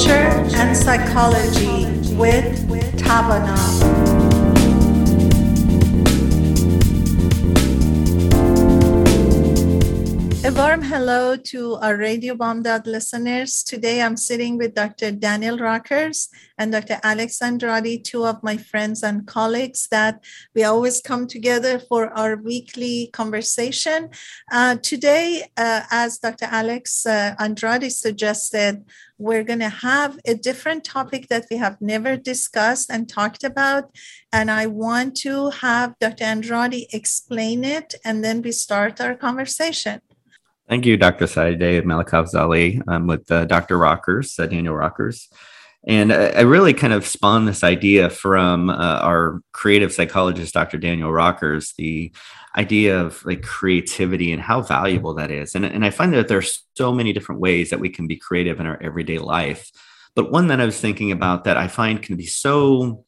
culture and psychology with Tavana. A warm hello to our Radio Bamdad listeners. Today I'm sitting with Dr. Daniel Rockers and Dr. Alex Andrade, two of my friends and colleagues that we always come together for our weekly conversation. Uh, today, uh, as Dr. Alex uh, Andrade suggested, we're going to have a different topic that we have never discussed and talked about. And I want to have Dr. Andrade explain it, and then we start our conversation. Thank you, Dr. Saideh Malakafzali. I'm with uh, Dr. Rockers, uh, Daniel Rockers. And I, I, really kind of spawned this idea from uh, our creative psychologist, Dr. Daniel Rockers, the idea of like creativity and how valuable that is. And, and I find that there's so many different ways that we can be creative in our everyday life. But one that I was thinking about that I find can be so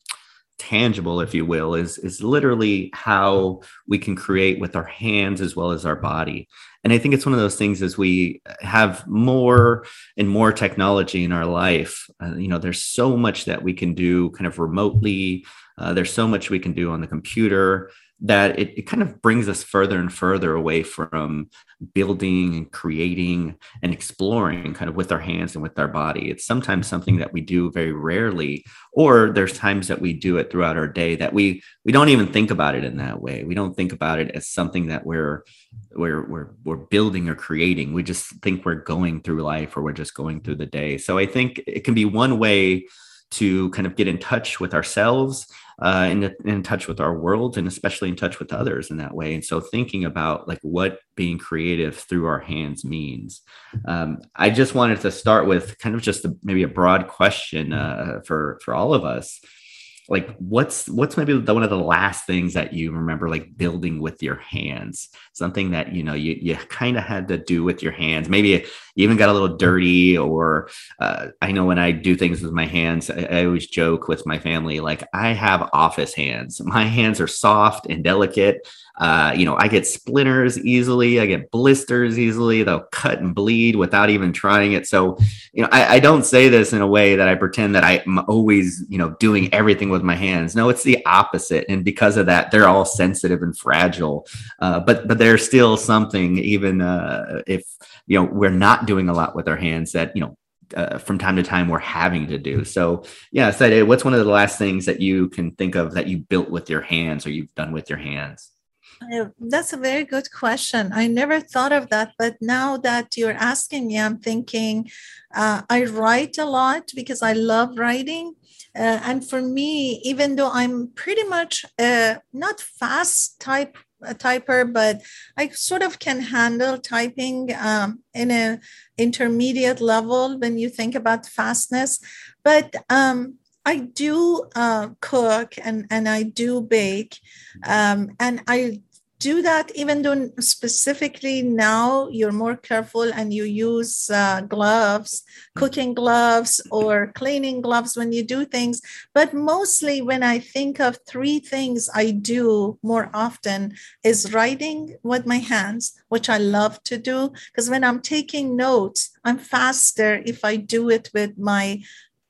tangible if you will is is literally how we can create with our hands as well as our body and i think it's one of those things as we have more and more technology in our life uh, you know there's so much that we can do kind of remotely uh, there's so much we can do on the computer that it, it kind of brings us further and further away from building and creating and exploring kind of with our hands and with our body. It's sometimes something that we do very rarely, or there's times that we do it throughout our day that we we don't even think about it in that way. We don't think about it as something that we're we're we're we're building or creating. We just think we're going through life or we're just going through the day. So I think it can be one way to kind of get in touch with ourselves uh, in, in touch with our world and especially in touch with others in that way. And so thinking about like what being creative through our hands means. Um, i just wanted to start with kind of just a, maybe a broad question uh, for for all of us like what's what's maybe the, one of the last things that you remember like building with your hands? Something that you know you, you kind of had to do with your hands. Maybe you even got a little dirty or uh, i know when i do things with my hands I, I always joke with my family like i have office hands. My hands are soft and delicate uh, you know, I get splinters easily. I get blisters easily. They'll cut and bleed without even trying it. So, you know, I, I, don't say this in a way that I pretend that I'm always, you know, doing everything with my hands. No, it's the opposite. And because of that, they're all sensitive and fragile. Uh, but but there's still something, even uh, if you know we're not doing a lot with our hands, that you know uh, from time to time we're having to do. So, yeah, so what's one of the last things that you can think of that you built with your hands or you've done with your hands? That's a very good question. I never thought of that, but now that you're asking me, I'm thinking uh, I write a lot because I love writing. Uh, and for me, even though I'm pretty much uh, not fast type a typer, but I sort of can handle typing um, in a intermediate level when you think about fastness. But um, I do uh, cook and, and I do bake. Um, and I do that even though specifically now you're more careful and you use uh, gloves cooking gloves or cleaning gloves when you do things. But mostly when i think of three things i do more often is writing with my hands which i love to do. Because when i'm taking notes i'm faster if i do it with my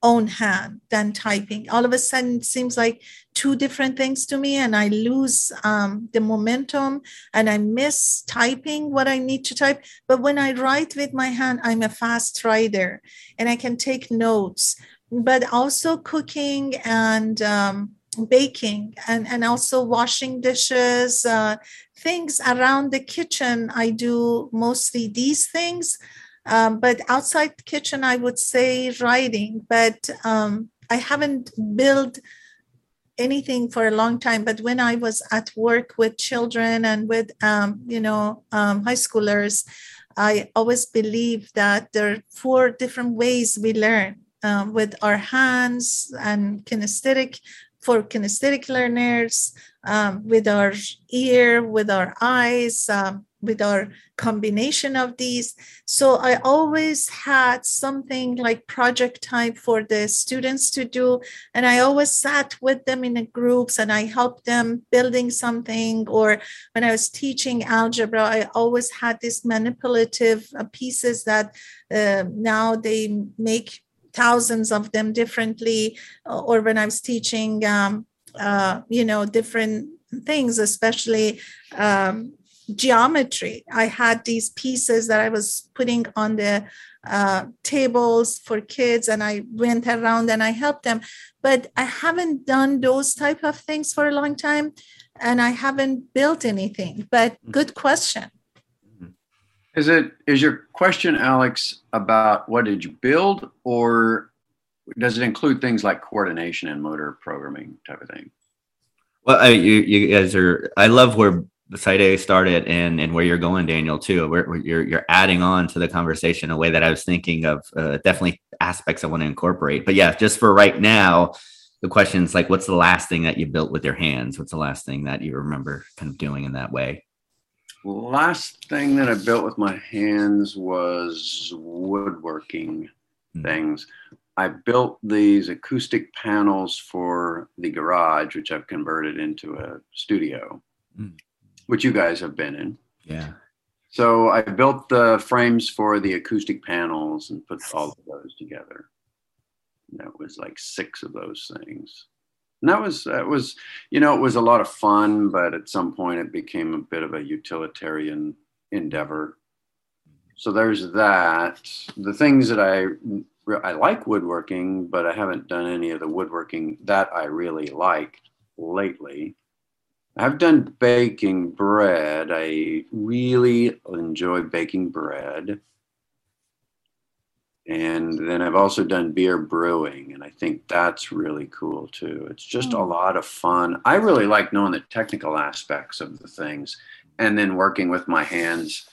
own hand than typing. All of a sudden, it seems like two different things to me, and I lose um, the momentum and I miss typing what I need to type. But when I write with my hand, I'm a fast writer and I can take notes, but also cooking and um, baking and, and also washing dishes, uh, things around the kitchen. I do mostly these things um, but outside the kitchen, I would say writing, but um, I haven't built anything for a long time. But when I was at work with children and with, um, you know, um, high schoolers, I always believe that there are four different ways we learn um, with our hands and kinesthetic for kinesthetic learners, um, with our ear, with our eyes, um, with our combination of these. So I always had something like project type for the students to do. And I always sat with them in the groups and I helped them building something. Or when I was teaching algebra, I always had these manipulative uh, pieces that uh, now they make thousands of them differently, or when I was teaching, um, uh, you know, different things, especially um, geometry. I had these pieces that I was putting on the uh, tables for kids and I went around and I helped them. But I haven't done those type of things for a long time and I haven't built anything. But mm-hmm. good question. Mm-hmm. Is it is your question, Alex, about what did you build, or does it include things like coordination and motor programming type of thing? Well, I, you you guys are. I love where the Saideh started and and where you're going, Daniel, too. Where, where, you're you're adding on to the conversation a way that I was thinking of. Uh, definitely aspects I want to incorporate. But yeah, just for right now, the question is like, what's the last thing that you built with your hands? What's the last thing that you remember kind of doing in that way? Last thing that I built with my hands was woodworking mm-hmm. things. I built these acoustic panels for the garage, which I've converted into a studio. Mm which you guys have been in. Yeah. So I built the frames for the acoustic panels and put all of those together. And that was like six of those things. And that was that was, you know, it was a lot of fun, but at some point it became a bit of a utilitarian endeavor. So there's that. The things that I I like woodworking, but I haven't done any of the woodworking that I really like lately. I've done baking bread. I really enjoy baking bread. And then I've also done beer brewing, and I think that's really cool too. It's just mm. a lot of fun. I really like knowing the technical aspects of the things and then working with my hands.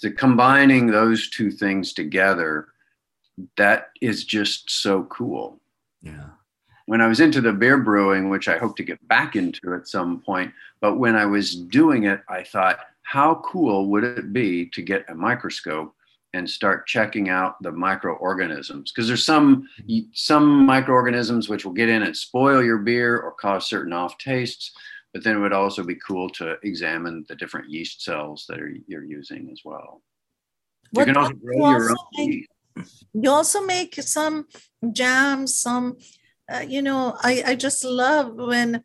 To combining those two things together, that is just so cool. Yeah when I was into the beer brewing, which I hope to get back into at some point, but when I was doing it, I thought, how cool would it be to get a microscope and start checking out the microorganisms? Because there's some some microorganisms which will get in and spoil your beer or cause certain off tastes. But then it would also be cool to examine the different yeast cells that are, you're using as well. What you can also grow your own. Make, you also make some jams, some uh, you know, I, I just love when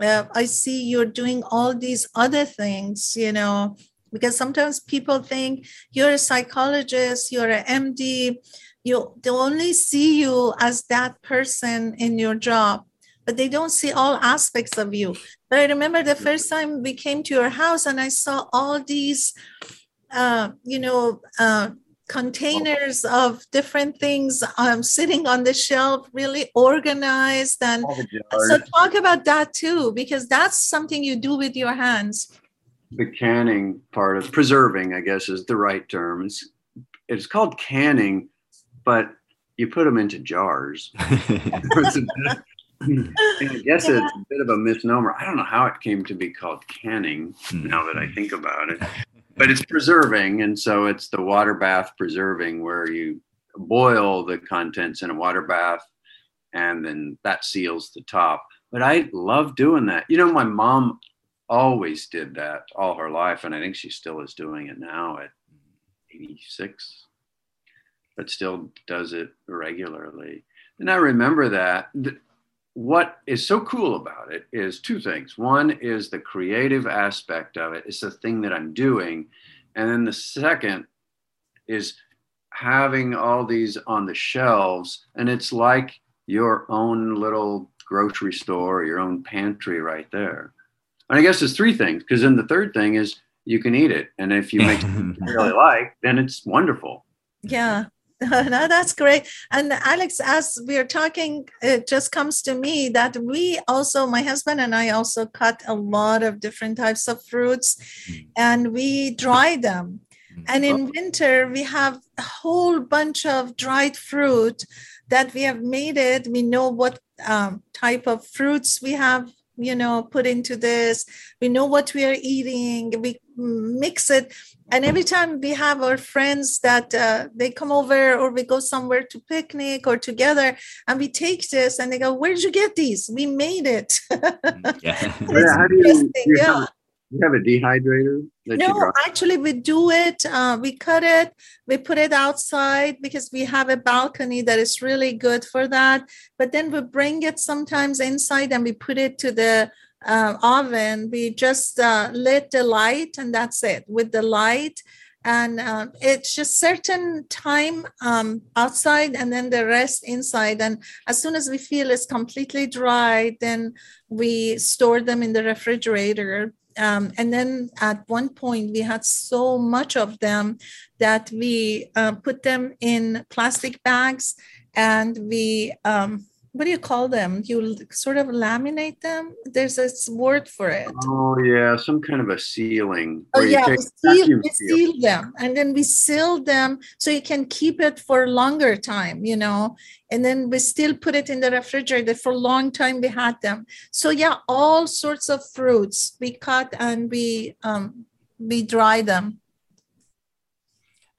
uh, I see you're doing all these other things, you know, because sometimes people think you're a psychologist, you're an MD, you they only see you as that person in your job, but they don't see all aspects of you. But I remember the first time we came to your house and I saw all these, uh, you know, uh, containers of different things um, sitting on the shelf, really organized. And so, talk about that too, because that's something you do with your hands. The canning part of preserving, I guess, is the right term. It's, it's called canning, but you put them into jars. I guess yeah. it's a bit of a misnomer. I don't know how it came to be called canning now that I hmm. think about it but it's preserving and so it's the water bath preserving where you boil the contents in a water bath and then that seals the top. But i love doing that. You know my mom always did that all her life and i think she still is doing it now at 86 but still does it regularly. And i remember that what is so cool about it is two things. One is the creative aspect of it, it's the thing that I'm doing. And then the second is having all these on the shelves, and it's like your own little grocery store, your own pantry right there. And I guess there's three things, because then the third thing is you can eat it. And if you make something you really like, then it's wonderful. Yeah. no, that's great. And Alex, as we're talking, it just comes to me that we also, my husband and I also cut a lot of different types of fruits mm. and we dry them. Mm. And in winter, we have a whole bunch of dried fruit that we have made it. We know what um, type of fruits we have you know put into this. We know what we are eating. We mix it. And every time we have our friends that uh, they come over or we go somewhere to picnic or together and we take this and they go where did you get these? We made it. Yeah. yeah, how do you, you yeah. Have, You have a dehydrator? no, actually, we do it. Uh, we cut it, we put it outside because we have a balcony that is really good for that. But then we bring it sometimes inside and we put it to the uh, oven. We just uh, lit the light and that's it. With the light, and uh, it's just certain time um, outside and then the rest inside and as soon as we feel it's completely dry then we store them in the refrigerator um, and then at one point we had so much of them that we uh, put them in plastic bags and we um, what do you call them? You sort of laminate them. There's a word for it. Oh yeah, some kind of a sealing. Oh yeah, we, seal, we seal them, and then we seal them so you can keep it for longer time. You know, and then we still put it in the refrigerator for a long time. We had them. So yeah, all sorts of fruits we cut and we um, we dry them.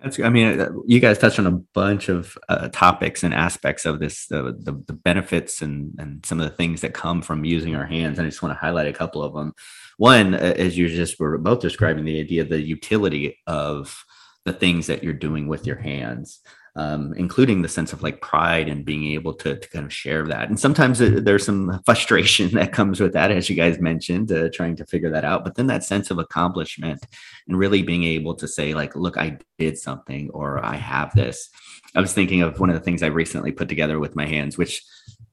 That's, I mean, uh, you guys touched on a bunch of uh, topics and aspects of this, the, the, the benefits and and some of the things that come from using our hands. And I just want to highlight a couple of them. One, uh, as you just were both describing, the idea of the utility of the things that you're doing with your hands um, including the sense of like pride and being able to, to kind of share that. And sometimes there's some frustration that comes with that, as you guys mentioned, uh, trying to figure that out. But then that sense of accomplishment and really being able to say, like, look, I did something or I have this. I was thinking of one of the things I recently put together with my hands, which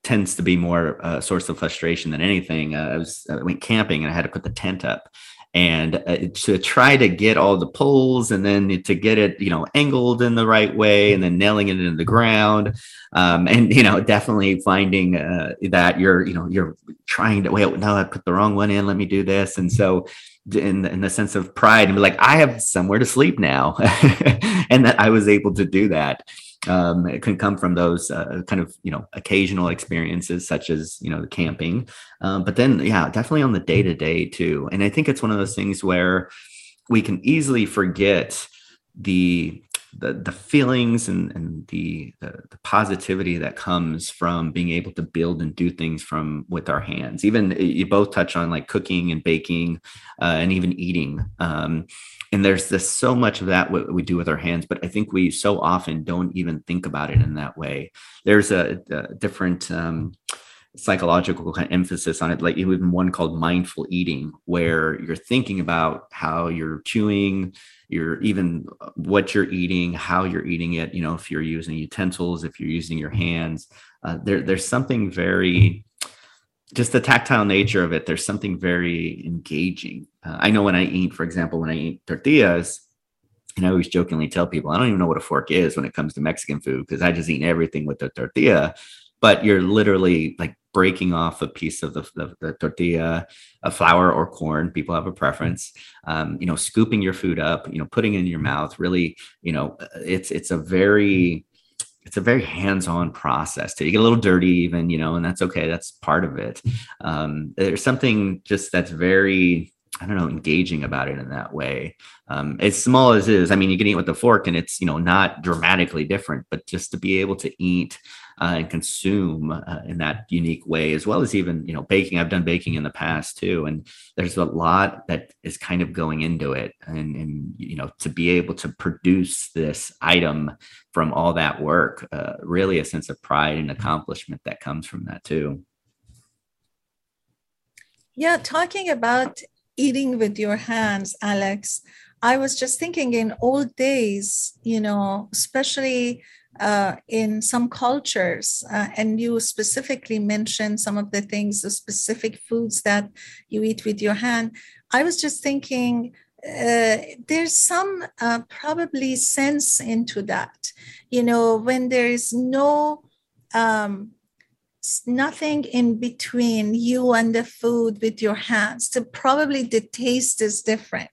tends to be more a source of frustration than anything. Uh, I was I went camping and I had to put the tent up, and uh, to try to get all the poles and then to get it you know angled in the right way and then nailing it into the ground. Um, and you know definitely finding uh, that you're you know you're trying to wait no i put the wrong one in let me do this. And so in, in the sense of pride and be like i have somewhere to sleep now. And that i was able to do that um, it can come from those uh, kind of you know occasional experiences such as you know the camping. Um, but then yeah definitely on the day to day too. And i think it's one of those things where we can easily forget the the, the feelings and, and the, the, the positivity that comes from being able to build and do things from with our hands. Even you both touch on like cooking and baking uh, and even eating. Um, and there's this so much of that what we do with our hands but i think we so often don't even think about it in that way there's a, a different um, psychological kind of emphasis on it like even one called mindful eating where you're thinking about how you're chewing you're even what you're eating how you're eating it you know if you're using utensils if you're using your hands uh, there, there's something very just the tactile nature of it, there's something very engaging. Uh, I know when I eat, for example, when I eat tortillas, and I always jokingly tell people, I don't even know what a fork is when it comes to Mexican food because I just eat everything with the tortilla. But you're literally like breaking off a piece of the, the, the tortilla, a flour or corn. People have a preference. Um, you know, scooping your food up, you know, putting it in your mouth. Really, you know, it's it's a very it's a very hands-on process too. You get a little dirty even, you know, and that's okay. That's part of it. Um, there's something just that's very, I don't know, engaging about it in that way. Um, as small as it is, I mean, you can eat with a fork and it's, you know, not dramatically different, but just to be able to eat uh, and consume uh, in that unique way, as well as even you know baking. I've done baking in the past too, and there's a lot that is kind of going into it, and and you know to be able to produce this item from all that work, uh, really a sense of pride and accomplishment that comes from that too. Yeah, talking about eating with your hands, Alex. I was just thinking in old days, you know, especially uh, in some cultures, uh, and you specifically mentioned some of the things, the specific foods that you eat with your hand. I was just thinking uh, there's some uh, probably sense into that. You know, when there is no um, nothing in between you and the food with your hands. So probably the taste is different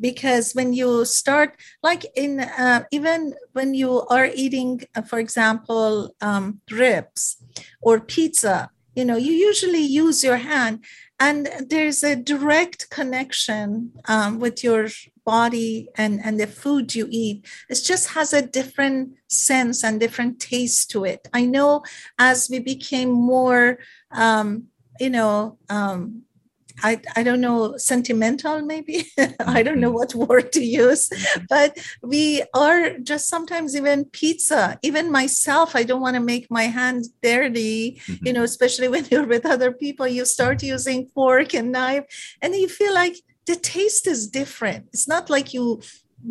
because when you start like in uh, even when you are eating uh, for example um, ribs or pizza you know you usually use your hand and there's a direct connection um, with your body and, and the food you eat. It just has a different sense and different taste to it. I know as we became more um, you know um, I, I don't know, sentimental maybe. I don't know mm-hmm. what word to use, mm-hmm. but we are just sometimes even pizza, even myself, I don't want to make my hands dirty, mm-hmm. you know, especially when you're with other people, you start using fork and knife and you feel like the taste is different. It's not like you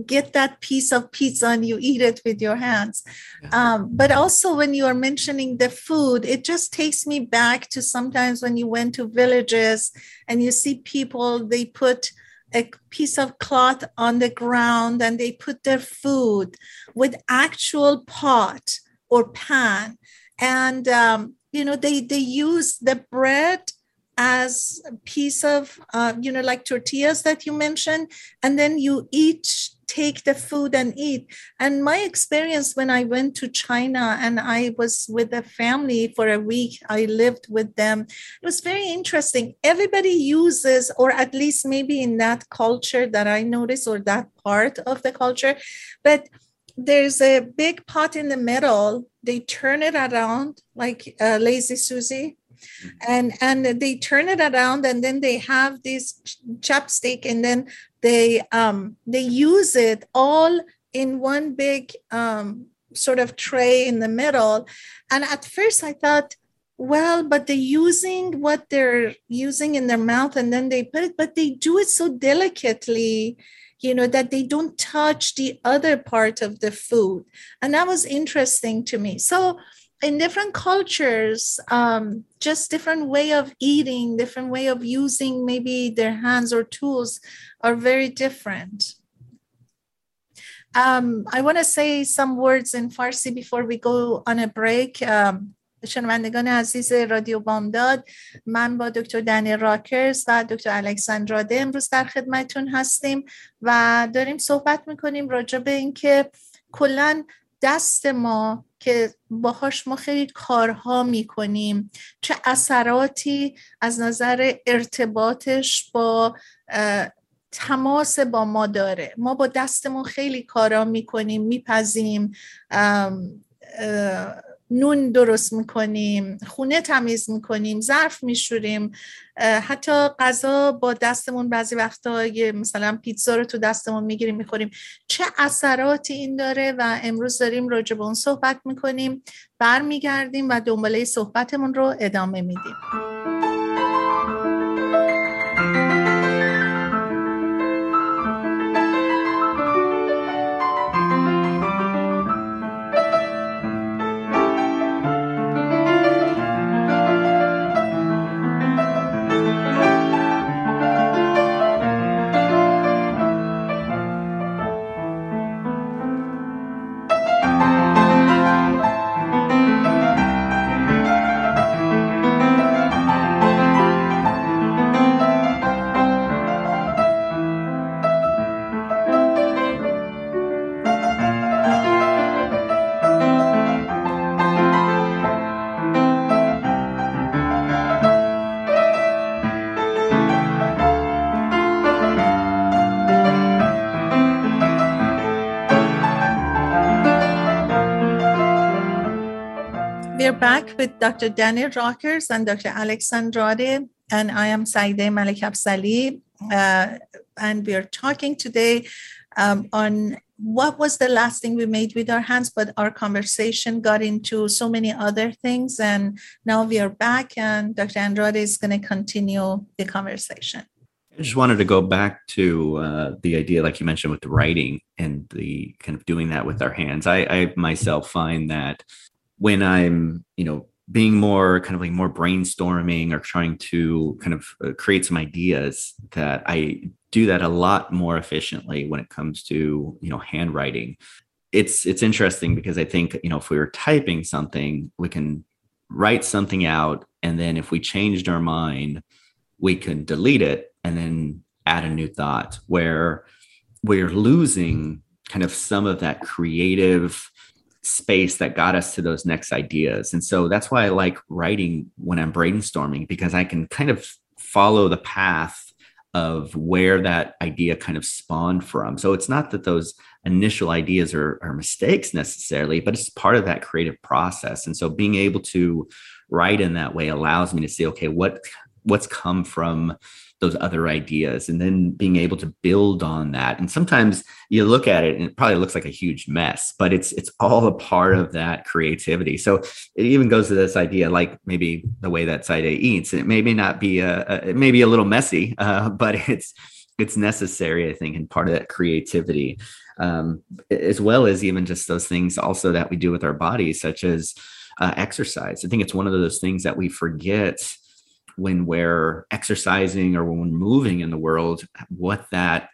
get that piece of pizza and you eat it with your hands. Um, but also, when you are mentioning the food, it just takes me back to sometimes when you went to villages and you see people, they put a piece of cloth on the ground and they put their food with actual pot or pan. And, um, you know, they, they use the bread as a piece of, uh, you know, like tortillas that you mentioned, and then you eat take the food and eat. And my experience when I went to China and I was with a family for a week, I lived with them. It was very interesting. Everybody uses, or at least maybe in that culture that I noticed, or that part of the culture, but there's a big pot in the middle. They turn it around like uh, lazy Susie and and they turn it around and then they have this chapstick and then they um they use it all in one big um sort of tray in the middle. And at first i thought well but they're using what they're using in their mouth and then they put it but they do it so delicately you know that they don't touch the other part of the food. And that was interesting to me. So in different cultures um, just different way of eating different way of using maybe their hands or tools are very different um, i want to say some words in farsi before we go on a break um, شنوندگان عزیز رادیو بامداد من با دکتر دنی راکرز و دکتر الکساندراده امروز در خدمتون هستیم و داریم صحبت میکنیم راجع به اینکه کلا دست ما که باهاش ما خیلی کارها می‌کنیم چه اثراتی از نظر ارتباطش با تماس با ما داره. ما با دستمون خیلی کارا می‌کنیم میپزیم نون درست می‌کنیم خونه تمیز می‌کنیم ظرف میشوریم حتی غذا با دستمون بعضی وقتا مثلا پیتزا رو تو دستمون می‌گیریم می‌خوریم. چه اثراتی این داره و امروز داریم راجع به اون صحبت می‌کنیم برمیگردیم و دنباله صحبتمون رو ادامه میدیم. With Dr. Daniel Rockers and Dr. Alex Andrade, and I am Saideh Malakafzali. Uh, and we are talking today um, on what was the last thing we made with our hands, but our conversation got into so many other things. And now we are back, and Dr. Andrade is going to continue the conversation. I just wanted to go back to uh, the idea, like you mentioned, with the writing and the kind of doing that with our hands. I, I myself find that when I'm, you know, being more kind of like more brainstorming or trying to kind of uh, create some ideas that I do that a lot more efficiently when it comes to, you know, handwriting. It's it's interesting because I think, you know, if we were typing something, we can write something out and then if we changed our mind, we can delete it and then add a new thought where we're losing kind of some of that creative space that got us to those next ideas. And so that's why I like writing when I'm brainstorming because I can kind of follow the path of where that idea kind of spawned from. So it's not that those initial ideas are, are mistakes necessarily, but it's part of that creative process. And so being able to write in that way allows me to see, okay, what what's come from those other ideas and then being able to build on that. And sometimes you look at it and it probably looks like a huge mess but it's it's all a part of that creativity. So it even goes to this idea like maybe the way that Saideh eats it may, may not be a, a it may be a little messy uh, but it's it's necessary i think and part of that creativity um, as well as even just those things also that we do with our bodies such as uh, exercise. I think it's one of those things that we forget when we're exercising or when we're moving in the world, what that,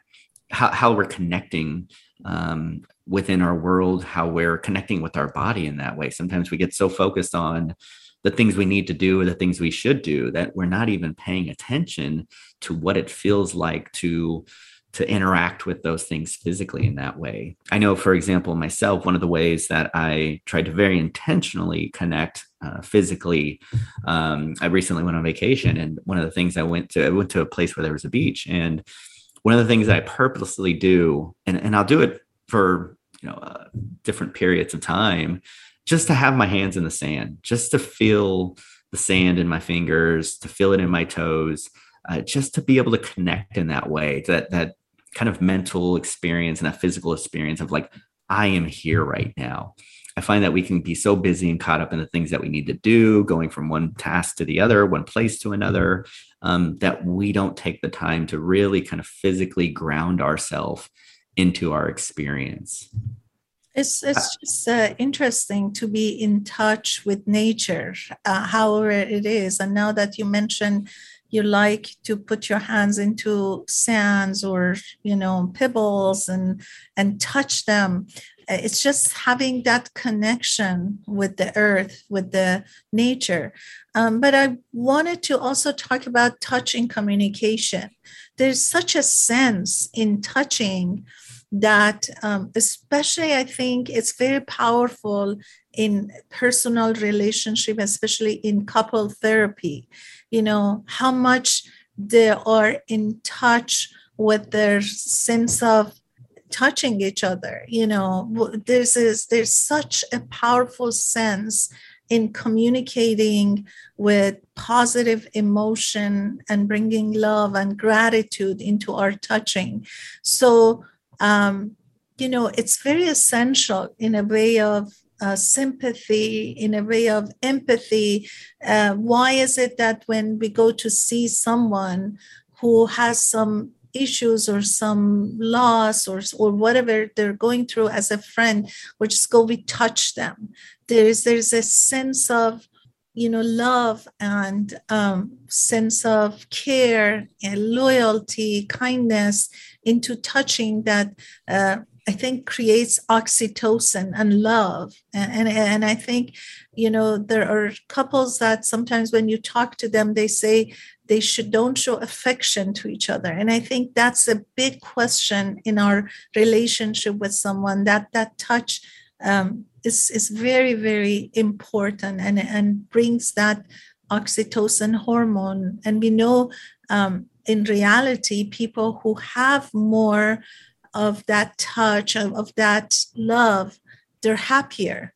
how, how we're connecting um, within our world, how we're connecting with our body in that way. Sometimes we get so focused on the things we need to do or the things we should do that we're not even paying attention to what it feels like to to interact with those things physically in that way. I know, for example, myself, one of the ways that I tried to very intentionally connect uh, physically, um, I recently went on vacation, and one of the things I went to, I went to a place where there was a beach, and one of the things that I purposely do, and, and I'll do it for you know uh, different periods of time, just to have my hands in the sand, just to feel the sand in my fingers, to feel it in my toes. Uh, just to be able to connect in that way that that kind of mental experience and a physical experience of like, I am here right now. I find that we can be so busy and caught up in the things that we need to do, going from one task to the other, one place to another, um, that we don't take the time to really kind of physically ground ourselves into our experience. It's it's just uh, interesting to be in touch with nature, uh, however it is. And now that you mentioned you like to put your hands into sands or you know pebbles and and touch them. It's just having that connection with the earth with the nature. Um, but i wanted to also talk about touching communication. There's such a sense in touching that um, especially i think it's very powerful in personal relationship especially in couple therapy you know how much they are in touch with their sense of touching each other you know. There's is there's such a powerful sense in communicating with positive emotion and bringing love and gratitude into our touching. So um, you know it's very essential in a way of uh, sympathy, in a way of empathy. Uh, why is it that when we go to see someone who has some issues or some loss or, or whatever they're going through as a friend, we just go, we touch them. There's, there's a sense of you know love and um, sense of care and loyalty kindness into touching that uh, I think creates oxytocin and love. And, and, and I think, you know, there are couples that sometimes when you talk to them, they say they should don't show affection to each other. And I think that's a big question in our relationship with someone that that touch um, is, is very, very important and, and brings that oxytocin hormone. And we know um, in reality, people who have more of that touch, of, of that love, they're happier.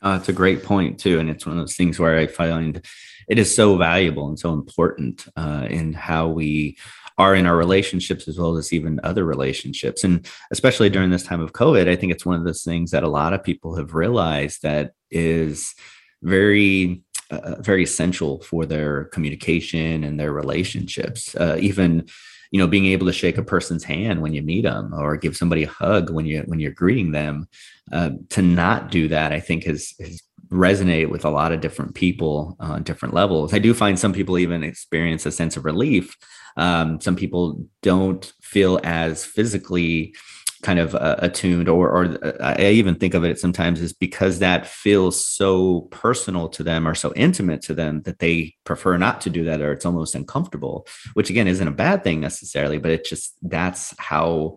Uh, it's a great point too, and it's one of those things where I find it is so valuable and so important uh, in how we are in our relationships as well as even other relationships, and especially during this time of COVID, I think it's one of those things that a lot of people have realized that is very uh, very essential for their communication and their relationships. Uh, even you know being able to shake a person's hand when you meet them or give somebody a hug when you when you're greeting them uh, to not do that i think has, has resonate with a lot of different people on different levels. I do find some people even experience a sense of relief. Um, some people don't feel as physically kind of uh, attuned or or uh, I even think of it sometimes is because that feels so personal to them or so intimate to them that they prefer not to do that or it's almost uncomfortable which again isn't a bad thing necessarily but it just that's how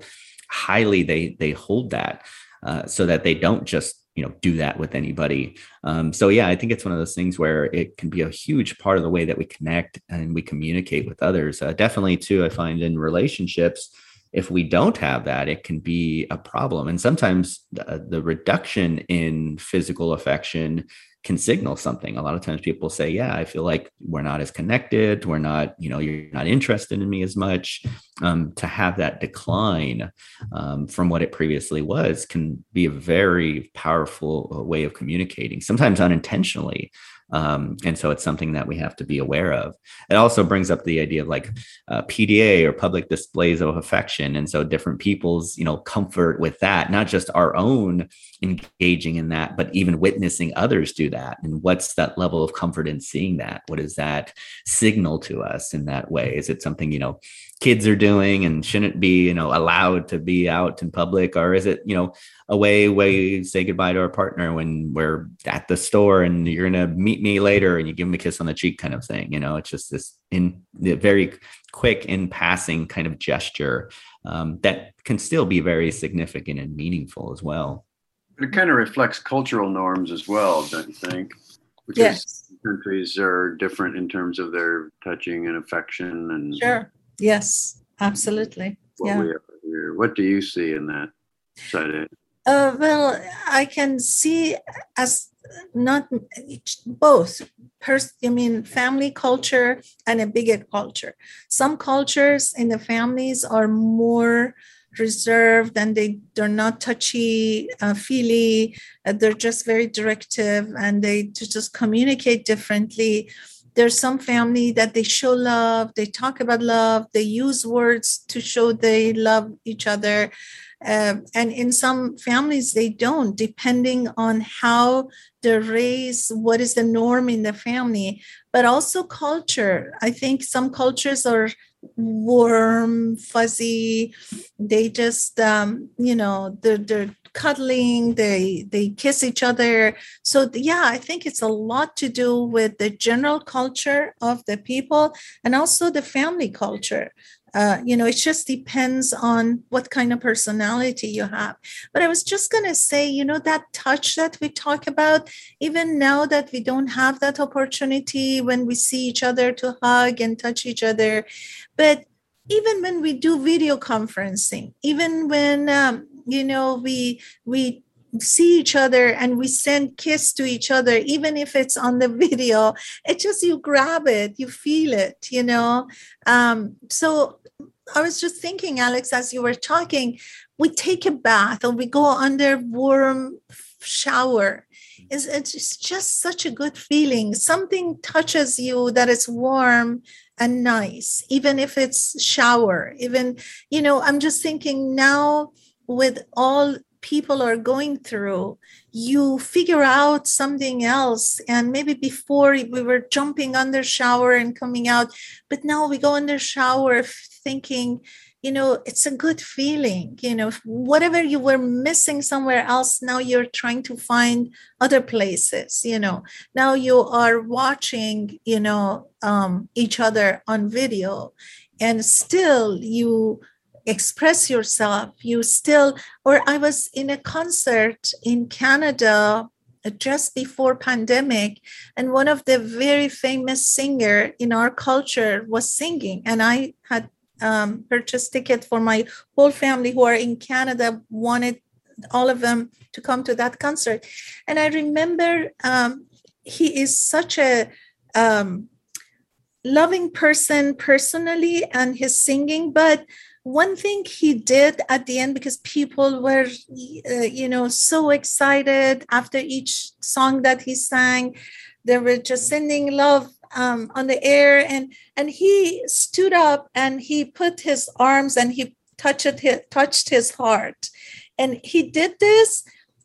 highly they they hold that uh, so that they don't just you know do that with anybody. Um, so yeah i think it's one of those things where it can be a huge part of the way that we connect and we communicate with others. Uh, definitely too i find in relationships if we don't have that, it can be a problem. And sometimes the, the reduction in physical affection can signal something. A lot of times people say, Yeah, I feel like we're not as connected. We're not, you know, you're not interested in me as much. Um, to have that decline um, from what it previously was can be a very powerful uh, way of communicating, sometimes unintentionally. Um, and so it's something that we have to be aware of. It also brings up the idea of like uh, PDA or public displays of affection. And so different people's, you know, comfort with that, not just our own engaging in that, but even witnessing others do that. And what's that level of comfort in seeing that? What does that signal to us in that way? Is it something, you know, kids are doing and shouldn't be you know allowed to be out in public? Or is it you know a way we say goodbye to our partner when we're at the store and you're gonna meet me later and you give them a kiss on the cheek kind of thing? You know it's just this in the very quick in passing kind of gesture um, that can still be very significant and meaningful as well. It kind of reflects cultural norms as well don't you think? Because yes. countries are different in terms of their touching and affection and sure Yes, absolutely. What yeah. What do you see in that Saideh? Uh, well, I can see as not both. Pers- I mean, family culture and a bigger culture. Some cultures in the families are more reserved and they they're not touchy uh, feely uh, they're just very directive and they just communicate differently there's some family that they show love they talk about love they use words to show they love each other. Um, and in some families they don't depending on how they're raised what is the norm in the family. But also culture. I think some cultures are warm fuzzy. They just um, you know they're, they're cuddling they they kiss each other. So yeah i think it's a lot to do with the general culture of the people and also the family culture. Uh, you know it just depends on what kind of personality you have. But i was just going to say you know that touch that we talk about even now that we don't have that opportunity when we see each other to hug and touch each other. But even when we do video conferencing even when um, you know we we see each other and we send kiss to each other even if it's on the video. It just you grab it you feel it you know? Um, so i was just thinking alex as you were talking we take a bath or we go under warm shower. It's, it's just such a good feeling. Something touches you that is warm and nice even if it's shower even you know i'm just thinking now with all people are going through you figure out something else. And maybe before we were jumping under shower and coming out but now we go under shower thinking you know it's a good feeling you know whatever you were missing somewhere else now you're trying to find other places you know. Now you are watching you know um, each other on video and still you express yourself you still or i was in a concert in canada uh, just before pandemic and one of the very famous singer in our culture was singing and i had um, purchased ticket for my whole family who are in canada wanted all of them to come to that concert. And i remember um, he is such a um, loving person personally and his singing but one thing he did at the end because people were uh, you know so excited after each song that he sang they were just sending love um, on the air and and he stood up and he put his arms and he touched his, touched his heart. And he did this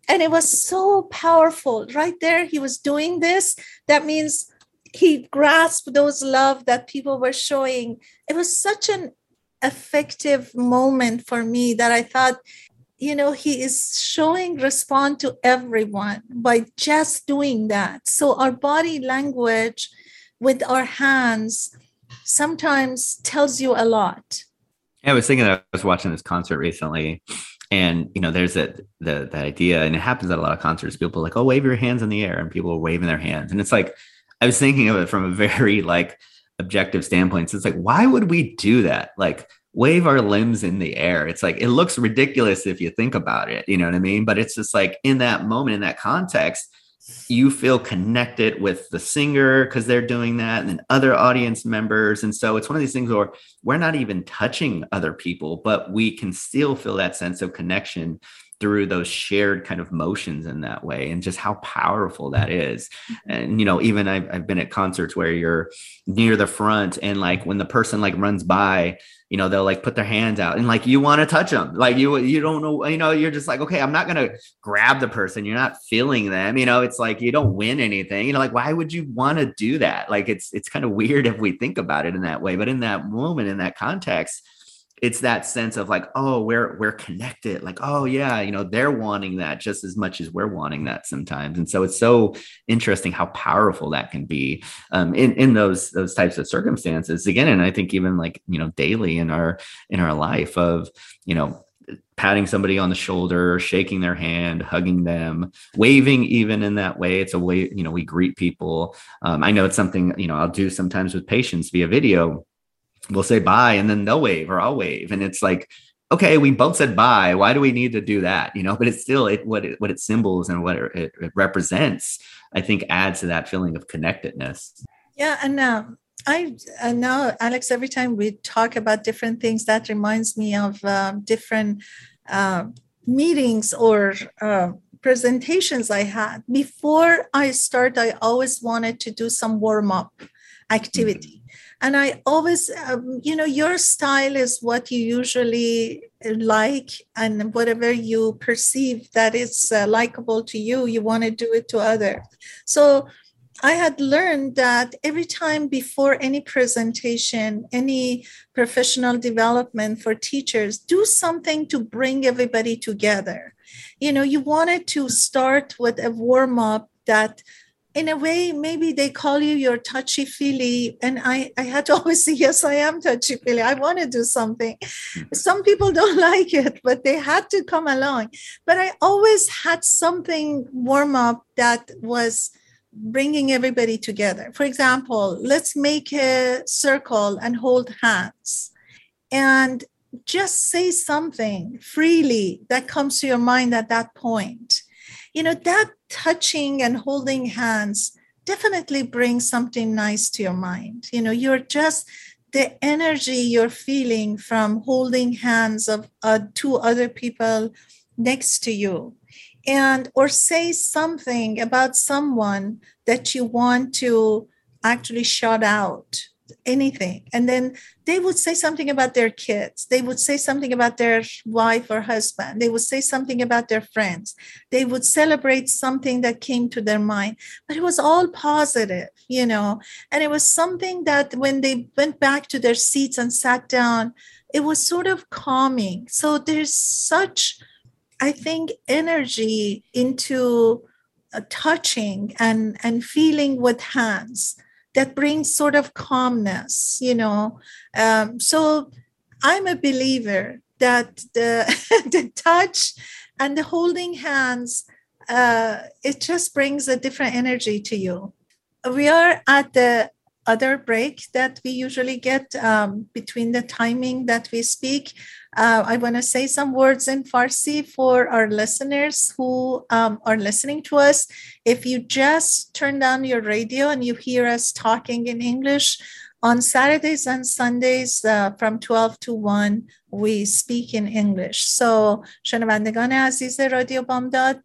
and it was so powerful. Right there he was doing this that means he grasped those love that people were showing. It was such an effective moment for me that I thought, you know, he is showing respond to everyone by just doing that. So our body language with our hands sometimes tells you a lot. I was thinking I was watching this concert recently and you know there's that the, the idea and it happens at a lot of concerts people like oh wave your hands in the air and people are waving their hands and it's like i was thinking of it from a very like objective standpoints. It's like why would we do that? Like wave our limbs in the air. It's like it looks ridiculous if you think about it you know what i mean? But it's just like in that moment in that context you feel connected with the singer because they're doing that and then other audience members. And so it's one of these things where we're not even touching other people but we can still feel that sense of connection through those shared kind of motions in that way and just how powerful that is. Mm-hmm. and you know even I've, I've been at concerts where you're near the front and like when the person like runs by you know they'll like put their hands out and like you want to touch them like you you don't know you know you're just like okay i'm not gonna grab the person. You're not feeling them. You know it's like you don't win anything. You know like why would you want to do that? Like it's it's kind of weird if we think about it in that way but in that moment in that context it's that sense of like oh we're we're connected like oh yeah you know they're wanting that just as much as we're wanting that sometimes and so it's so interesting how powerful that can be um, in in those those types of circumstances again and i think even like you know daily in our in our life of you know patting somebody on the shoulder shaking their hand hugging them waving even in that way it's a way you know we greet people um, i know it's something you know i'll do sometimes with patients via video we'll say bye and then they'll wave or I'll wave. And it's like, okay, we both said bye. Why do we need to do that? You know, but it's still it, what it, what it symbols and what it, it represents, I think adds to that feeling of connectedness. Yeah. And now I uh, now, Alex, every time we talk about different things, that reminds me of uh, different uh, meetings or uh, presentations I had. Before I start, I always wanted to do some warm up activity. Mm-hmm and i always um, you know your style is what you usually like and whatever you perceive that is uh, likable to you you want to do it to other. so i had learned that every time before any presentation any professional development for teachers do something to bring everybody together you know you wanted to start with a warm up that in a way, maybe they call you your touchy feely. And I, I had to always say, yes, I am touchy feely. I want to do something. Mm-hmm. Some people don't like it, but they had to come along. But I always had something warm up that was bringing everybody together. For example, let's make a circle and hold hands. And just say something freely that comes to your mind at that point you know, that touching and holding hands definitely brings something nice to your mind. You know, you're just the energy you're feeling from holding hands of uh, two other people next to you and or say something about someone that you want to actually shout out anything. And then they would say something about their kids. They would say something about their wife or husband. They would say something about their friends. They would celebrate something that came to their mind. But it was all positive you know? And it was something that when they went back to their seats and sat down it was sort of calming. So there's such i think energy into uh, touching and and feeling with hands that brings sort of calmness, you know. Um, so I'm a believer that the, the touch and the holding hands, uh, it just brings a different energy to you. We are at the other break that we usually get um, between the timing that we speak. Uh, I want to say some words in Farsi for our listeners who um, are listening to us. If you just turn down your radio and you hear us talking in English, on Saturdays and Sundays uh, from 12 to 1 we speak in English. So شنوندگان عزیز رادیو بامداد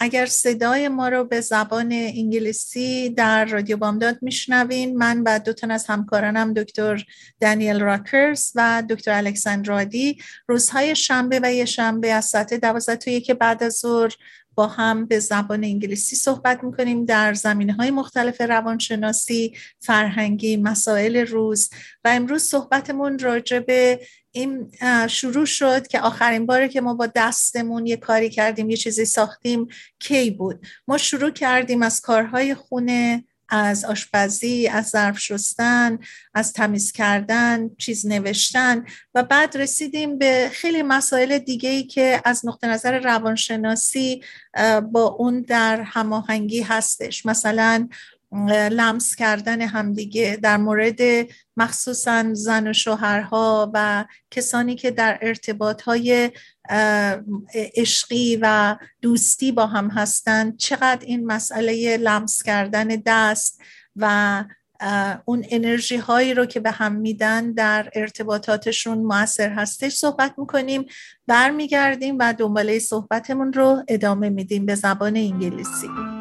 اگر صدای ما رو به زبان انگلیسی در رادیو بامداد میشنوین من و دو تن از همکارانم دکتر دانیل راکرز و دکتر الکساندرادی روزهای شنبه و یه شنبه از ساعت دوازده تا یک بعد از ظهر با هم به زبان انگلیسی صحبت می‌کنیم در زمینه های مختلف روانشناسی، فرهنگی، مسائل روز. و امروز صحبتمون راجع به این شروع شد که آخرین باره که ما با دستمون یه کاری کردیم یه چیزی ساختیم کی بود؟ ما شروع کردیم از کارهای خونه از آشپزی از ظرف شستن از تمیز کردن چیز نوشتن و بعد رسیدیم به خیلی مسائل دیگه ای که از نقطه نظر روانشناسی با اون در هماهنگی هستش. مثلا لمس کردن همدیگه در مورد مخصوصا زن و شوهرها و کسانی که در ارتباط های عشقی و دوستی با هم هستن چقدر این مسئله لمس کردن دست و اون انرژی هایی رو که به هم میدن در ارتباطاتشون موثر هستش صحبت می‌کنیم برمیگردیم و دنباله صحبتمون رو ادامه میدیم به زبان انگلیسی.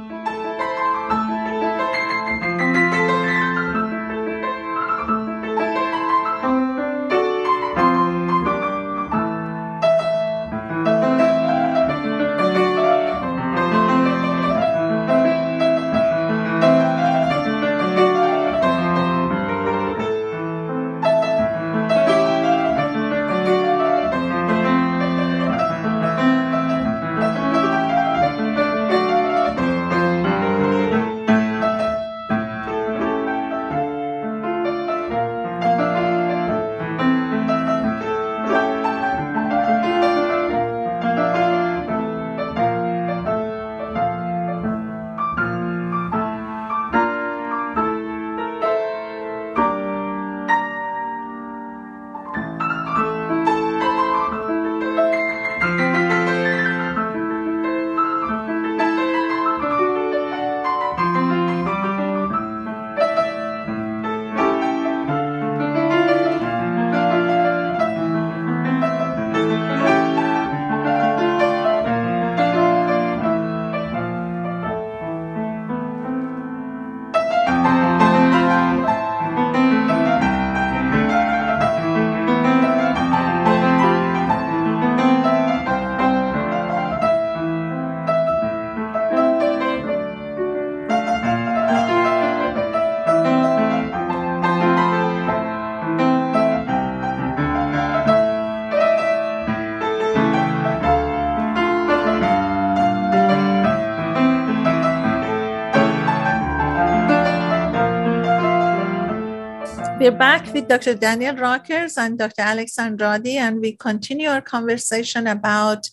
We're back with Dr. Daniel Rockers and Dr. Alex Andrade, and we continue our conversation about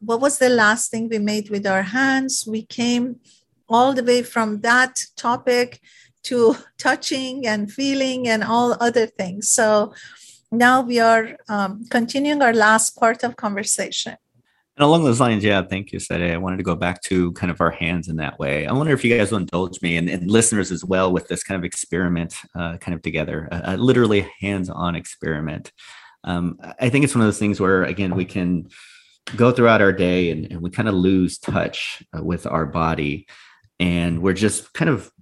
what was the last thing we made with our hands. We came all the way from that topic to touching and feeling and all other things. So now we are um, continuing our last part of conversation. And along those lines, yeah, thank you, Saideh. I wanted to go back to kind of our hands in that way. I wonder if you guys will indulge me and, and listeners as well with this kind of experiment, uh, kind of together, literally hands-on experiment. Um, I think it's one of those things where, again, we can go throughout our day and, and we kind of lose touch uh, with our body, and we're just kind of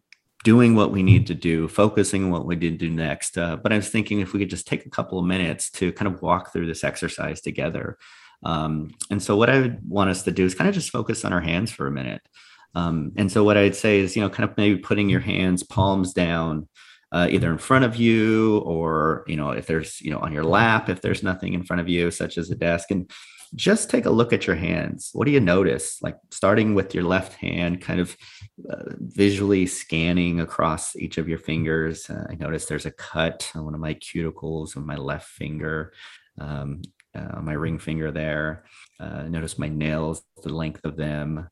doing what we need to do, focusing on what we need to do next. Uh, but I was thinking if we could just take a couple of minutes to kind of walk through this exercise together. Um, and so what I would want us to do is kind of just focus on our hands for a minute. Um, and so what I'd say is, you know, kind of maybe putting your hands palms down, uh, either in front of you or, you know, if there's, you know, on your lap, if there's nothing in front of you, such as a desk, and just take a look at your hands. What do you notice? Like starting with your left hand, kind of uh, visually scanning across each of your fingers. Uh, I notice there's a cut on one of my cuticles on my left finger. Um, uh, my ring finger there. Uh, notice my nails, the length of them.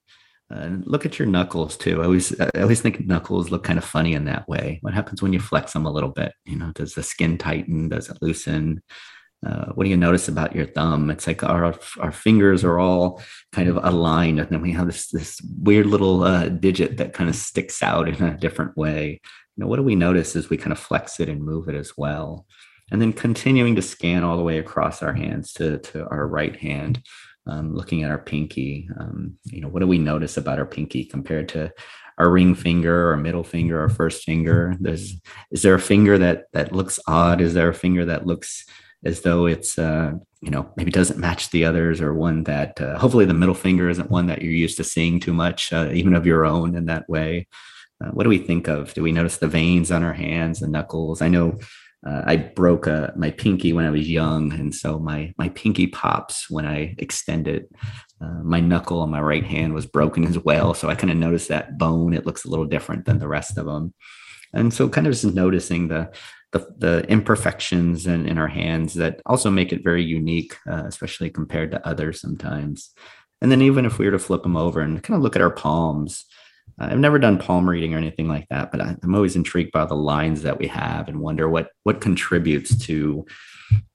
Uh, and look at your knuckles too. I always, I always think knuckles look kind of funny in that way. What happens when you flex them a little bit? You know, does the skin tighten? Does it loosen? Uh, what do you notice about your thumb? It's like our our fingers are all kind of aligned, and then we have this this weird little uh, digit that kind of sticks out in a different way. You know, what do we notice as we kind of flex it and move it as well? And then continuing to scan all the way across our hands to, to our right hand, um, looking at our pinky. Um, you know, what do we notice about our pinky compared to our ring finger, our middle finger, our first finger? There's is there a finger that that looks odd? Is there a finger that looks as though it's uh, you know maybe doesn't match the others, or one that uh, hopefully the middle finger isn't one that you're used to seeing too much, uh, even of your own in that way. Uh, what do we think of? Do we notice the veins on our hands, the knuckles? I know uh, I broke uh, my pinky when I was young, and so my my pinky pops when I extend it. Uh, my knuckle on my right hand was broken as well, so I kind of noticed that bone. It looks a little different than the rest of them, and so kind of just noticing the the, the imperfections in, in our hands that also make it very unique, uh, especially compared to others sometimes. And then even if we were to flip them over and kind of look at our palms, I've never done palm reading or anything like that, but I'm always intrigued by the lines that we have and wonder what what contributes to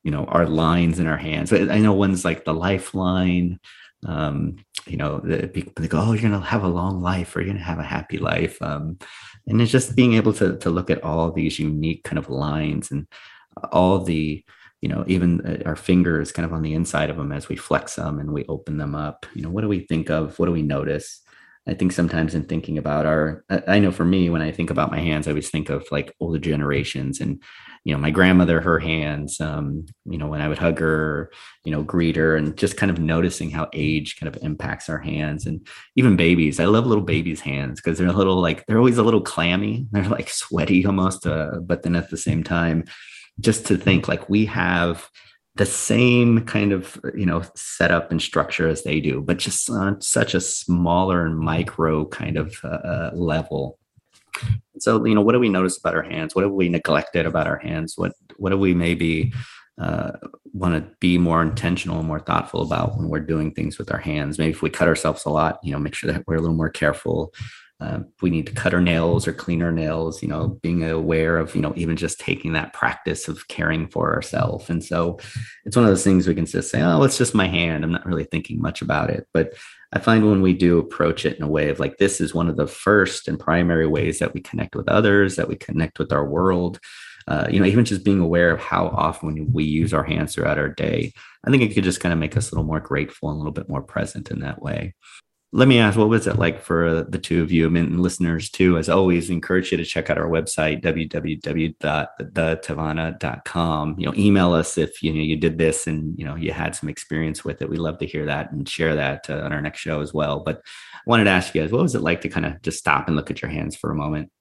you know our lines in our hands. I know one's like the lifeline um, you know, people they go, "Oh, you're gonna have a long life, or you're gonna have a happy life," um, and it's just being able to to look at all these unique kind of lines and all the you know even uh, our fingers kind of on the inside of them as we flex them and we open them up. You know what do we think of? What do we notice i think sometimes in thinking about our i know for me when i think about my hands i always think of like older generations and you know my grandmother her hands um, you know when i would hug her you know greet her and just kind of noticing how age kind of impacts our hands and even babies. I love little babies hands because they're a little like they're always a little clammy. They're like sweaty almost uh, but then at the same time just to think like we have the same kind of you know setup and structure as they do but just on such a smaller and micro kind of uh, uh level. So you know what do we notice about our hands? What have we neglected about our hands? What what do we maybe uh, want to be more intentional and more thoughtful about when we're doing things with our hands? Maybe if we cut ourselves a lot you know make sure that we're a little more careful uh, we need to cut our nails or clean our nails you know being aware of you know even just taking that practice of caring for ourselves and so it's one of those things we can just say oh it's just my hand. I'm not really thinking much about it. But i find when we do approach it in a way of like this is one of the first and primary ways that we connect with others that we connect with our world uh, you know even just being aware of how often we use our hands throughout our day i think it could just kind of make us a little more grateful and a little bit more present in that way let me ask, what was it like for the two of you? I mean, listeners too, as always, encourage you to check out our website, www.thetavana.com. You know, email us if you know you did this and you know you had some experience with it. We'd love to hear that and share that uh, on our next show as well. But I wanted to ask you guys, what was it like to kind of just stop and look at your hands for a moment?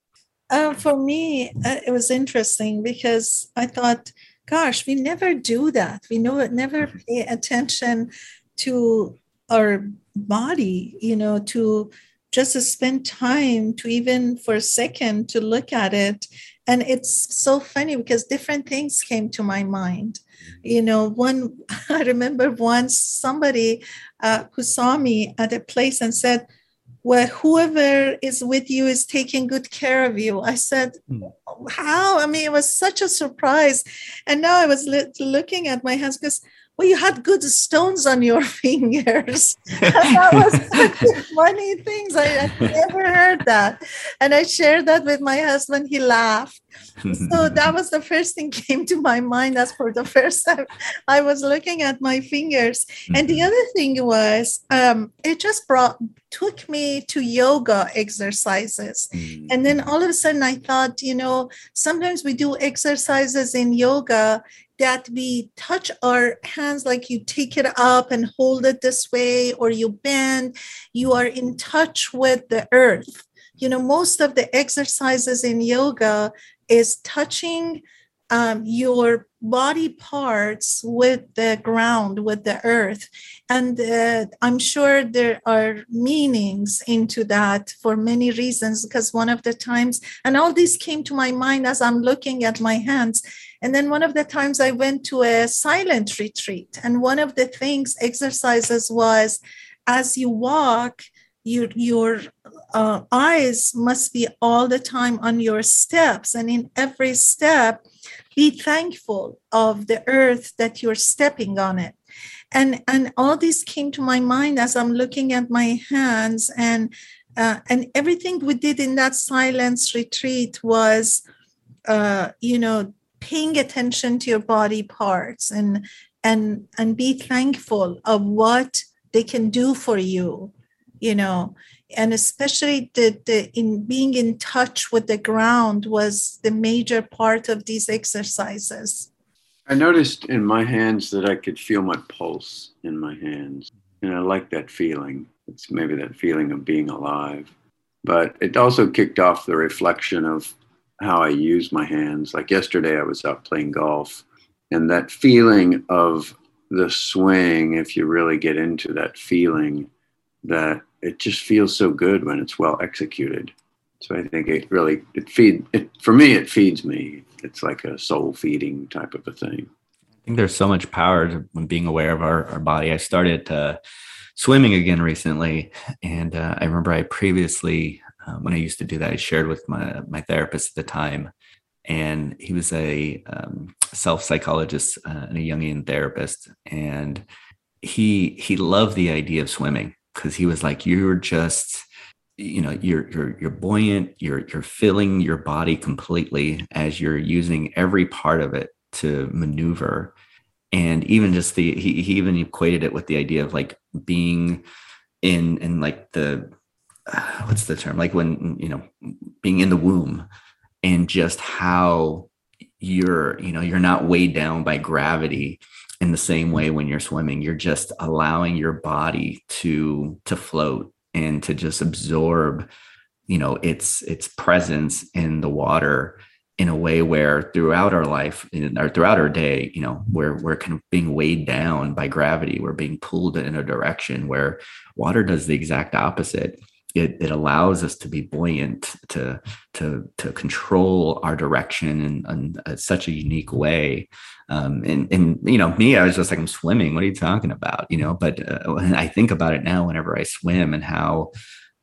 Uh, for me, uh, it was interesting because I thought, gosh, we never do that. We know never mm-hmm. pay attention to our body, you know, to just to spend time to even for a second to look at it. And it's so funny because different things came to my mind. You know, one, I remember once somebody uh, who saw me at a place and said, well, whoever is with you is taking good care of you. I said, hmm. How? I mean, it was such a surprise. And now I was looking at my hands because well, you had good stones on your fingers. that was such funny things. I, I never heard that. And I shared that with my husband. He laughed. so that was the first thing came to my mind as for the first time I was looking at my fingers. And the mm-hmm. other thing was um, it just brought took me to yoga exercises. And then all of a sudden I thought, you know, sometimes we do exercises in yoga that we touch our hands like you take it up and hold it this way or you bend you are in touch with the earth you know most of the exercises in yoga is touching um, your body parts with the ground, with the earth. And uh, I'm sure there are meanings into that for many reasons, because one of the times, and all this came to my mind as I'm looking at my hands. And then one of the times I went to a silent retreat, and one of the things, exercises was as you walk, your your uh, eyes must be all the time on your steps. And in every step be thankful of the earth that you're stepping on it. And and all this came to my mind as i'm looking at my hands. And uh, and everything we did in that silence retreat was uh, you know paying attention to your body parts and and and be thankful of what they can do for you you know? And especially the, the in being in touch with the ground was the major part of these exercises. I noticed in my hands that i could feel my pulse in my hands and i like that feeling. It's maybe that feeling of being alive. But it also kicked off the reflection of how i use my hands like yesterday i was out playing golf and that feeling of the swing if you really get into that feeling that it just feels so good when it's well executed. So I think it really it feed it for me. It feeds me. It's like a soul feeding type of a thing. I think there's so much power when being aware of our, our body. I started uh, swimming again recently, and uh, I remember I previously uh, when I used to do that, I shared with my my therapist at the time and he was a um, self psychologist uh, and a Jungian therapist, and he he loved the idea of swimming because he was like, you're just you know you're you're you're buoyant you're you're filling your body completely as you're using every part of it to maneuver. And even just the he, he even equated it with the idea of like being in in like the what's the term? Like when you know being in the womb and just how you're you know you're not weighed down by gravity in the same way when you're swimming. You're just allowing your body to to float and to just absorb you know its its presence in the water in a way where throughout our life or throughout our day you know we're we're kind of being weighed down by gravity. We're being pulled in a direction where water does the exact opposite it, it allows us to be buoyant to to to control our direction in, in, in such a unique way. Um, and and you know me i was just like i'm swimming. What are you talking about? You know but uh, i think about it now whenever i swim and how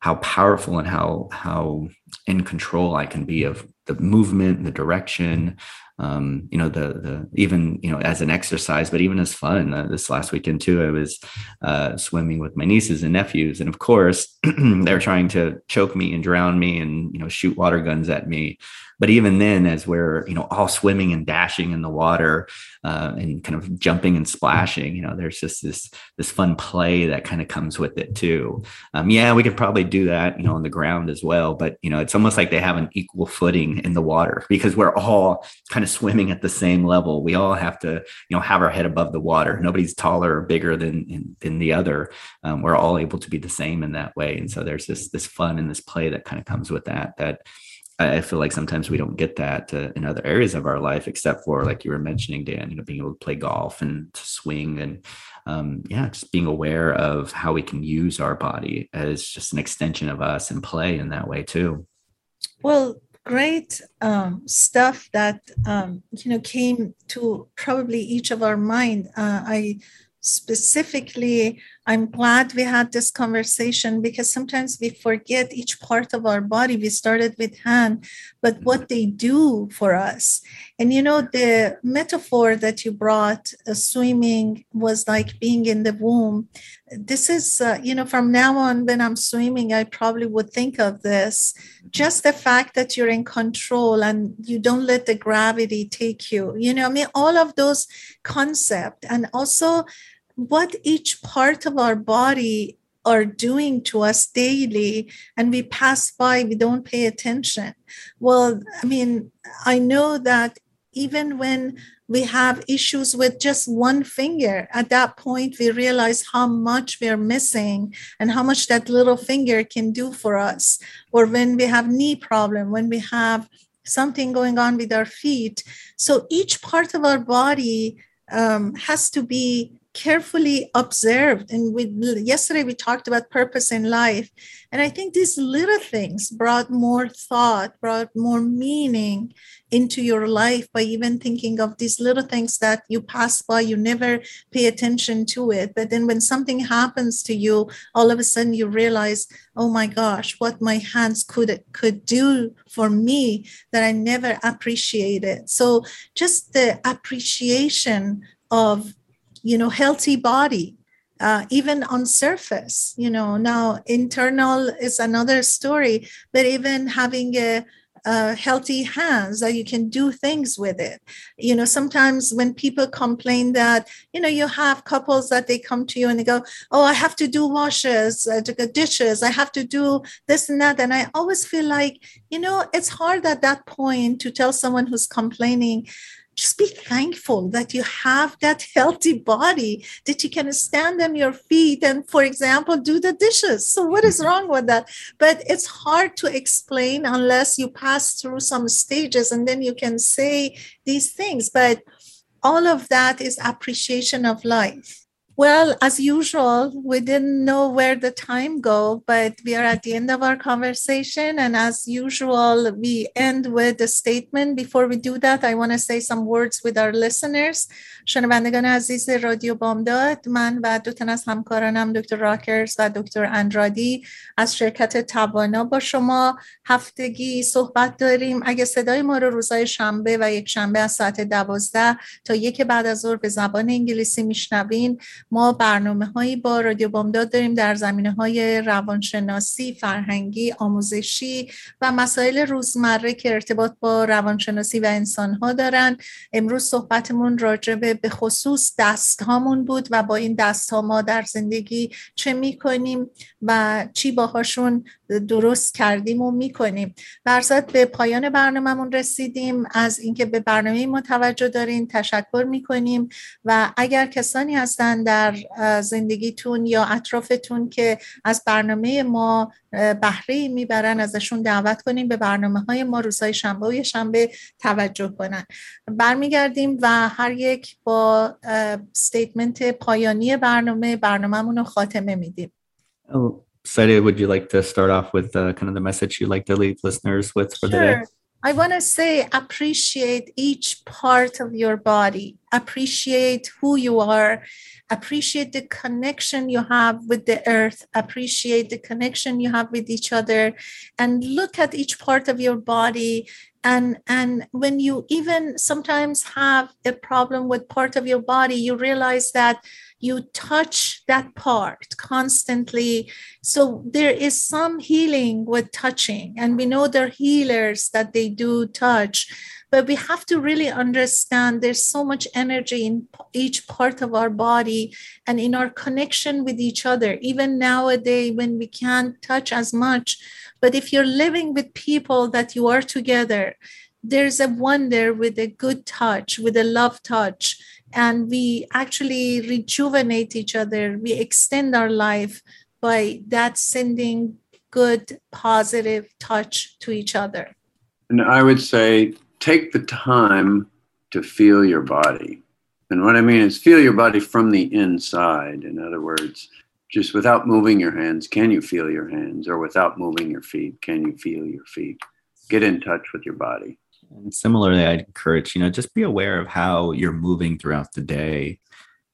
how powerful and how how in control i can be of the movement the direction um, you know the the even you know as an exercise but even as fun uh, this last weekend too i was uh, swimming with my nieces and nephews. And of course they're trying to choke me and drown me and you know shoot water guns at me but even then, as we're you know all swimming and dashing in the water uh, and kind of jumping and splashing, you know, there's just this this fun play that kind of comes with it too. Um, yeah, we could probably do that, you know, on the ground as well, but you know, it's almost like they have an equal footing in the water because we're all kind of swimming at the same level. We all have to, you know, have our head above the water. Nobody's taller or bigger than than the other. Um, we're all able to be the same in that way, and so there's this this fun and this play that kind of comes with that. That I feel like sometimes we don't get that uh, in other areas of our life, except for like you were mentioning, Dan, you know, being able to play golf and to swing and um, yeah, just being aware of how we can use our body as just an extension of us and play in that way too. Well, great um, stuff that um, you know came to probably each of our mind. Uh, I specifically i'm glad we had this conversation because sometimes we forget each part of our body. We started with hand but what they do for us. And you know the metaphor that you brought uh, swimming was like being in the womb. This is uh, you know from now on when i'm swimming i probably would think of this. Just the fact that you're in control and you don't let the gravity take you. You know i mean all of those concept and also what each part of our body are doing to us daily and we pass by we don't pay attention. Well i mean i know that even when we have issues with just one finger at that point we realize how much we're missing and how much that little finger can do for us. Or when we have knee problem when we have something going on with our feet. So each part of our body um, has to be carefully observed. And we yesterday we talked about purpose in life. And i think these little things brought more thought brought more meaning into your life by even thinking of these little things that you pass by you never pay attention to it. But then when something happens to you all of a sudden you realize oh my gosh what my hands could could do for me that i never appreciated. So just the appreciation of you know healthy body uh, even on surface you know. Now internal is another story but even having a, a healthy hands that you can do things with it. You know sometimes when people complain that you know you have couples that they come to you and they go oh i have to do washes uh, to dishes i have to do this and that and i always feel like you know it's hard at that point to tell someone who's complaining just be thankful that you have that healthy body that you can stand on your feet and for example do the dishes. So what is mm-hmm. wrong with that? But it's hard to explain unless you pass through some stages and then you can say these things. But all of that is appreciation of life Well, as usual, we didn't know where the time go, but we are at the end of our conversation. And as usual, we end with a statement. Before we do that, I want to say some words with our listeners. شنوندگان عزیز رادیو بامداد من و دو تن از همکارانم دکتر راکرز و دکتر اندرادی از شرکت توانا با شما هفتگی صحبت داریم اگه صدای ما رو روزای شنبه و یک شنبه از ساعت دوازده تا یک بعد از ظهر به زبان انگلیسی میشنوین ما برنامه هایی با رادیو بامداد داریم در زمینه های روانشناسی، فرهنگی، آموزشی و مسائل روزمره که ارتباط با روانشناسی و انسان ها دارن. امروز صحبتمون راجع به خصوص دست هامون بود و با این دست ها ما در زندگی چه می‌کنیم و چی باهاشون درست کردیم و می‌کنیم. برزد به پایان برنامهمون رسیدیم. از اینکه به برنامه ما توجه دارین تشکر می‌کنیم و اگر کسانی هستن در زندگیتون یا اطرافتون که از برنامه ما بهره می‌برن ازشون دعوت کنیم به برنامه های ما روزهای شنبه و شنبه توجه کنن برمیگردیم و هر یک با ستیتمنت پایانی برنامه برنامهمون رو خاتمه میدیم Saida, would you like to start off with uh, kind of the message you'd like to leave listeners with for sure. the day? I want to say appreciate each part of your body, appreciate who you are, appreciate the connection you have with the earth, appreciate the connection you have with each other, and look at each part of your body. And, and when you even sometimes have a problem with part of your body, you realize that you touch that part constantly. So there is some healing with touching, and we know there are healers that they do touch. But we have to really understand there's so much energy in each part of our body and in our connection with each other. Even nowadays, when we can't touch as much, but if you're living with people that you are together, there's a wonder with a good touch, with a love touch and we actually rejuvenate each other. We extend our life by that sending good positive touch to each other. And i would say take the time to feel your body. And what i mean is feel your body from the inside. In other words just without moving your hands can you feel your hands? Or without moving your feet can you feel your feet? Get in touch with your body and similarly, I'd encourage, you know, just be aware of how you're moving throughout the day.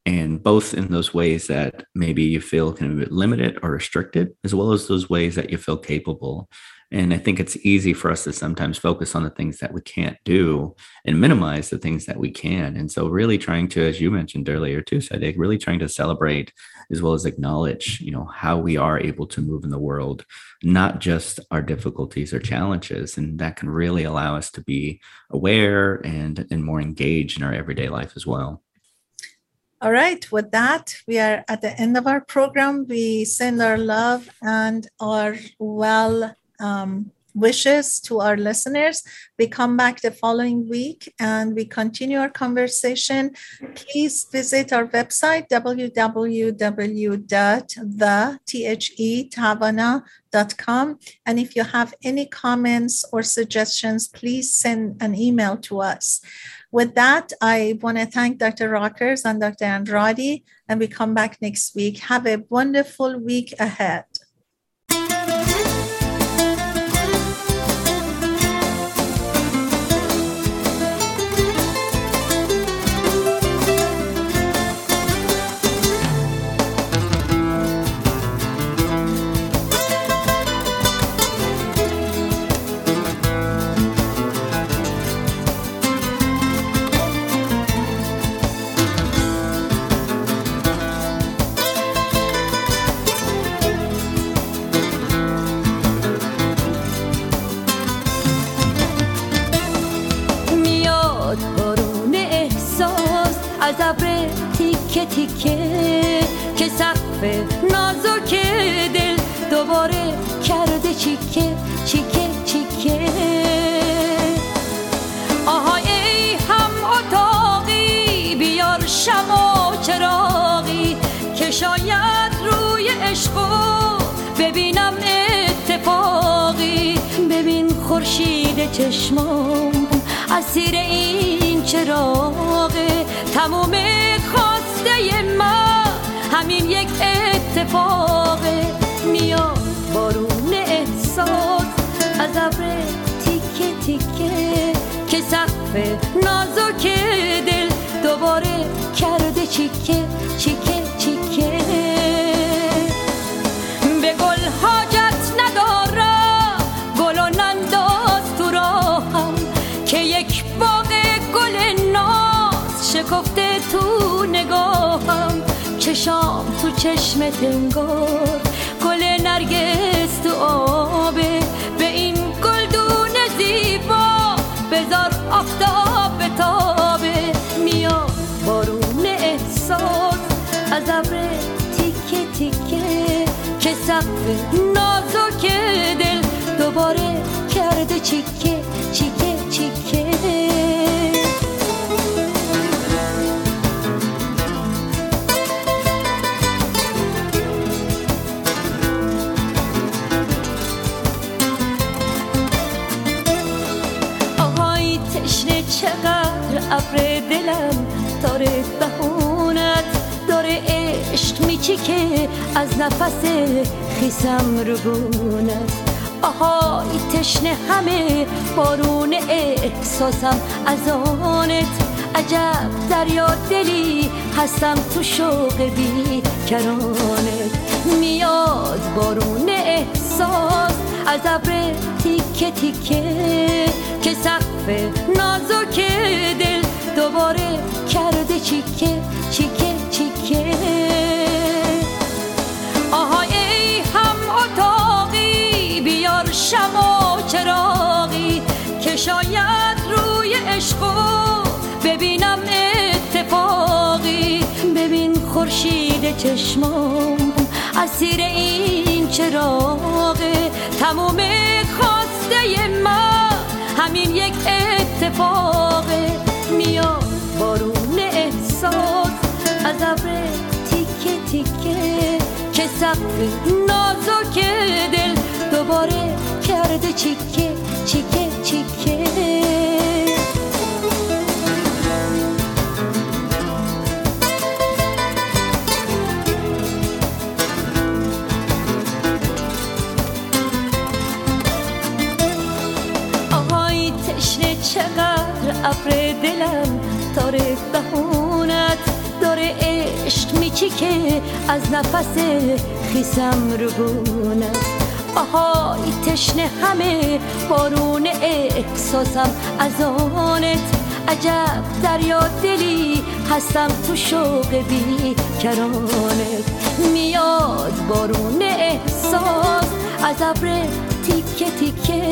And both in those ways that maybe you feel kind of limited or restricted, as well as those ways that you feel capable. And I think it's easy for us to sometimes focus on the things that we can't do and minimize the things that we can. And so really trying to, as you mentioned earlier too, Saideh, really trying to celebrate as well as acknowledge, you know, how we are able to move in the world, not just our difficulties or challenges. And that can really allow us to be aware and, and more engaged in our everyday life as well. All right, with that, we are at the end of our program. We send our love and our well um, wishes to our listeners. We come back the following week and we continue our conversation. Please visit our website www.thetavana.com. And if you have any comments or suggestions, please send an email to us. With that, I want to thank Dr. Rockers and Dr. Andrade, and we come back next week. Have a wonderful week ahead. خورشید چشمام اسیر این چراغه تموم خواسته ما. همین یک اتفاق میاد بارون احساس. از ابر تیکه تیکه که سقف نازک دل دوباره کرده چیکه چیکه. شکفته تو نگاهم چشام تو چشم تنگار گل نرگس تو آبه به این گلدون زیبا. بذار آفتاب تابه میاد بارون احساس از ابر تیکه تیکه. که سقف نازک دل دوباره کرده چیکه چیکه. ابر دلم داره بهونت داره عشق میچیکه از نفس خیسم رو گونت آهای تشنه همه بارون احساسم از آنت. عجب دریا دلی هستم تو شوق بی کرانت. میاد بارون احساس از ابر تیکه تیکه که سقف نازک دل دوباره کرده چیکه چیکه چیکه. آهای ای هم اتاقی بیار شم و چراغی که شاید روی عشقو ببینم اتفاقی. ببین خورشید چشمام اسیر این چراغه تموم خواسته من. همین یک اتفاقه میاد بارون احساس. از ابر تیکه تیکه که سقف نازک دل دوباره کرده چیکه چیکه. ابر دلم داره بهونت داره عشق میچیکه از نفس خیسم رو گونت آهای تشنه همه بارون احساسم از آنت. عجب دریا دلی هستم تو شوق بی کرانت میاد بارون احساس از ابر تیکه تیکه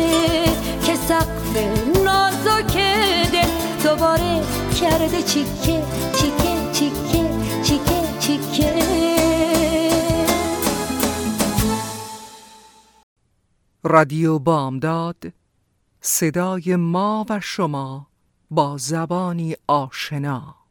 که سقف نازک دل دوباره کرده چیکه چیکه چیکه چیکه چیکه. رادیو بامداد صدای ما و شما با زبانی آشنا.